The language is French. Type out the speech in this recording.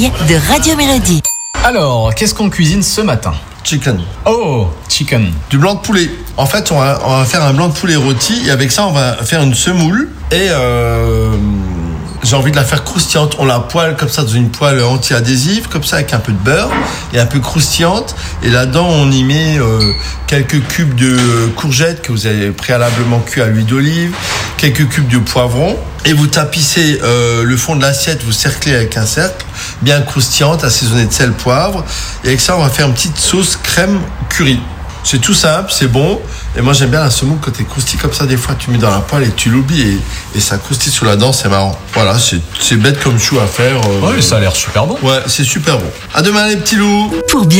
conseils de Radio Mélodie. Alors, qu'est-ce qu'on cuisine ce matin? Chicken. Oh, chicken. Du blanc de poulet. En fait, on va, on va faire un blanc de poulet rôti et avec ça, on va faire une semoule. Et euh, j'ai envie de la faire croustillante. On la poêle comme ça dans une poêle anti-adhésive, comme ça avec un peu de beurre et un peu croustillante. Et là-dedans, on y met euh, quelques cubes de courgettes que vous avez préalablement cuit à l'huile d'olive, quelques cubes de poivron. Et vous tapissez euh, le fond de l'assiette, vous cerclez avec un cercle, bien croustillante, assaisonnée de sel, poivre. Et avec ça, on va faire une petite sauce crème curry. C'est tout simple, c'est bon. Et moi, j'aime bien la semoule quand elle croustille comme ça. Des fois, tu mets dans la poêle et tu l'oublies et, et ça croustille sous la dent, c'est marrant. Voilà, c'est c'est bête comme chou à faire. euh, Oui, ça a l'air super bon. Ouais, c'est super bon. À demain, les petits loups. Pour bien